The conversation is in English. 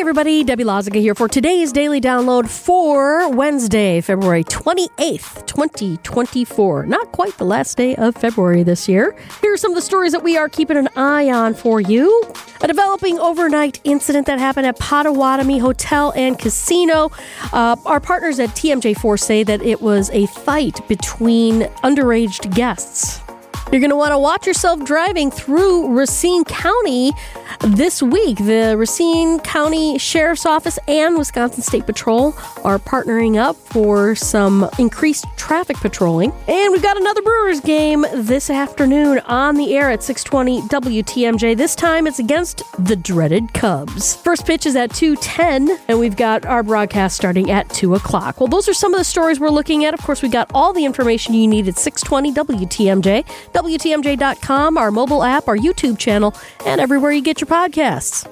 everybody, Debbie Lazaga here for today's daily download for Wednesday, February 28th, 2024. Not quite the last day of February this year. Here are some of the stories that we are keeping an eye on for you. A developing overnight incident that happened at Potawatomi Hotel and Casino. Uh, our partners at TMJ4 say that it was a fight between underage guests. You're going to want to watch yourself driving through Racine County this week. The Racine County Sheriff's Office and Wisconsin State Patrol are partnering up for some increased traffic patrolling. And we've got another Brewers game this afternoon on the air at 620 WTMJ. This time it's against the dreaded Cubs. First pitch is at 210, and we've got our broadcast starting at 2 o'clock. Well, those are some of the stories we're looking at. Of course, we got all the information you need at 620 WTMJ. WTMJ.com, our mobile app, our YouTube channel, and everywhere you get your podcasts.